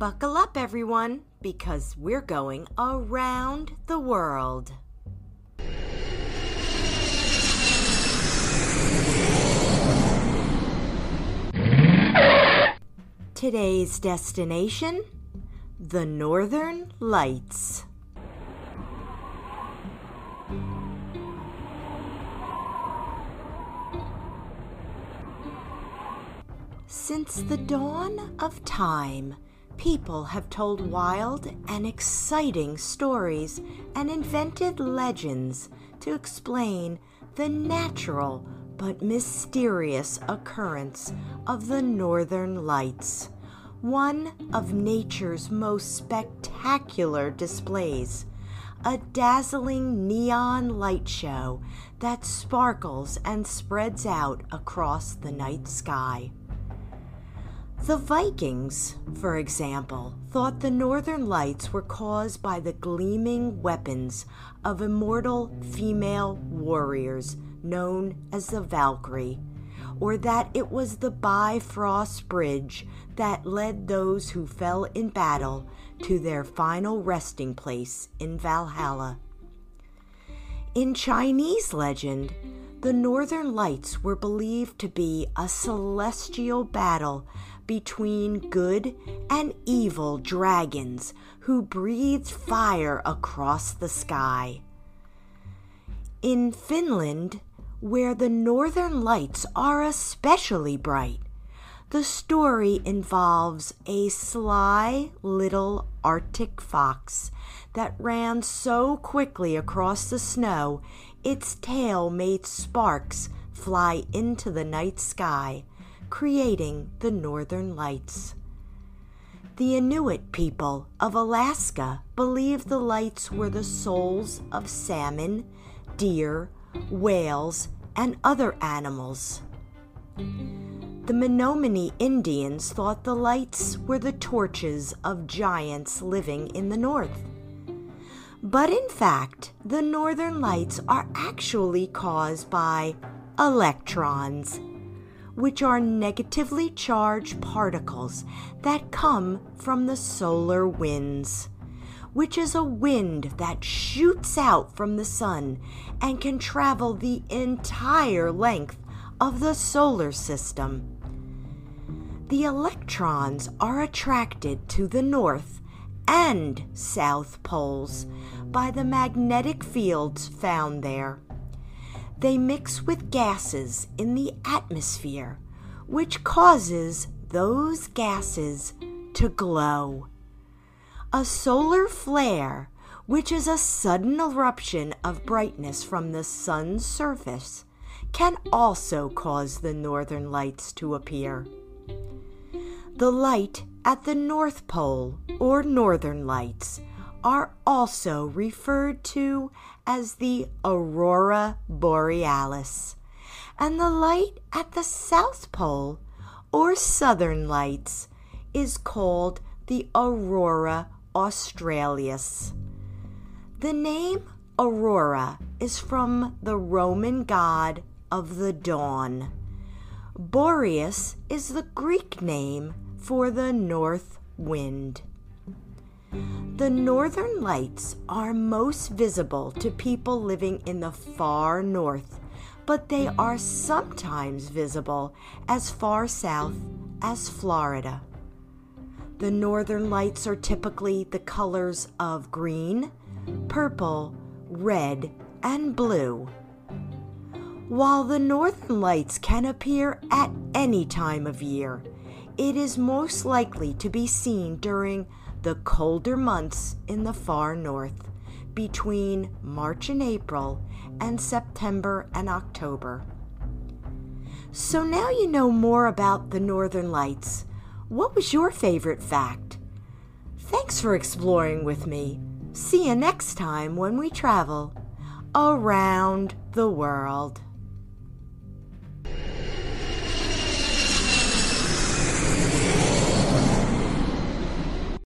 Buckle up, everyone, because we're going around the world. Today's destination the Northern Lights. Since the dawn of time, people have told wild and exciting stories and invented legends to explain the natural but mysterious occurrence of the Northern Lights, one of nature's most spectacular displays. A dazzling neon light show that sparkles and spreads out across the night sky. The Vikings, for example, thought the northern lights were caused by the gleaming weapons of immortal female warriors known as the Valkyrie, or that it was the Bifrost Bridge that led those who fell in battle to their final resting place in Valhalla. In Chinese legend, the northern lights were believed to be a celestial battle between good and evil dragons who breathed fire across the sky. In Finland, where the northern lights are especially bright, the story involves a sly little Arctic fox that ran so quickly across the snow its tail made sparks fly into the night sky creating the northern lights. The Inuit people of Alaska believed the lights were the souls of salmon, deer, whales, and other animals. The Menominee Indians thought the lights were the torches of giants living in the north. But in fact, the northern lights are actually caused by electrons which are negatively charged particles that come from the solar winds, which is a wind that shoots out from the sun and can travel the entire length of the solar system. The electrons are attracted to the north and south poles by the magnetic fields found there they mix with gases in the atmosphere, which causes those gases to glow. A solar flare, which is a sudden eruption of brightness from the sun's surface, can also cause the northern lights to appear. The light at the North Pole, or northern lights, are also referred to as the aurora borealis, and the light at the South Pole, or southern lights, is called the aurora australis. The name Aurora is from the Roman god of the dawn. Boreas is the Greek name for the north wind. The northern lights are most visible to people living in the far north, but they are sometimes visible as far south as Florida. The northern lights are typically the colors of green, purple, red, and blue. While the northern lights can appear at any time of year, it is most likely to be seen during the colder months in the far north, between March and April and September and October. So now you know more about the Northern Lights. What was your favorite fact? Thanks for exploring with me. See you next time when we travel around the world.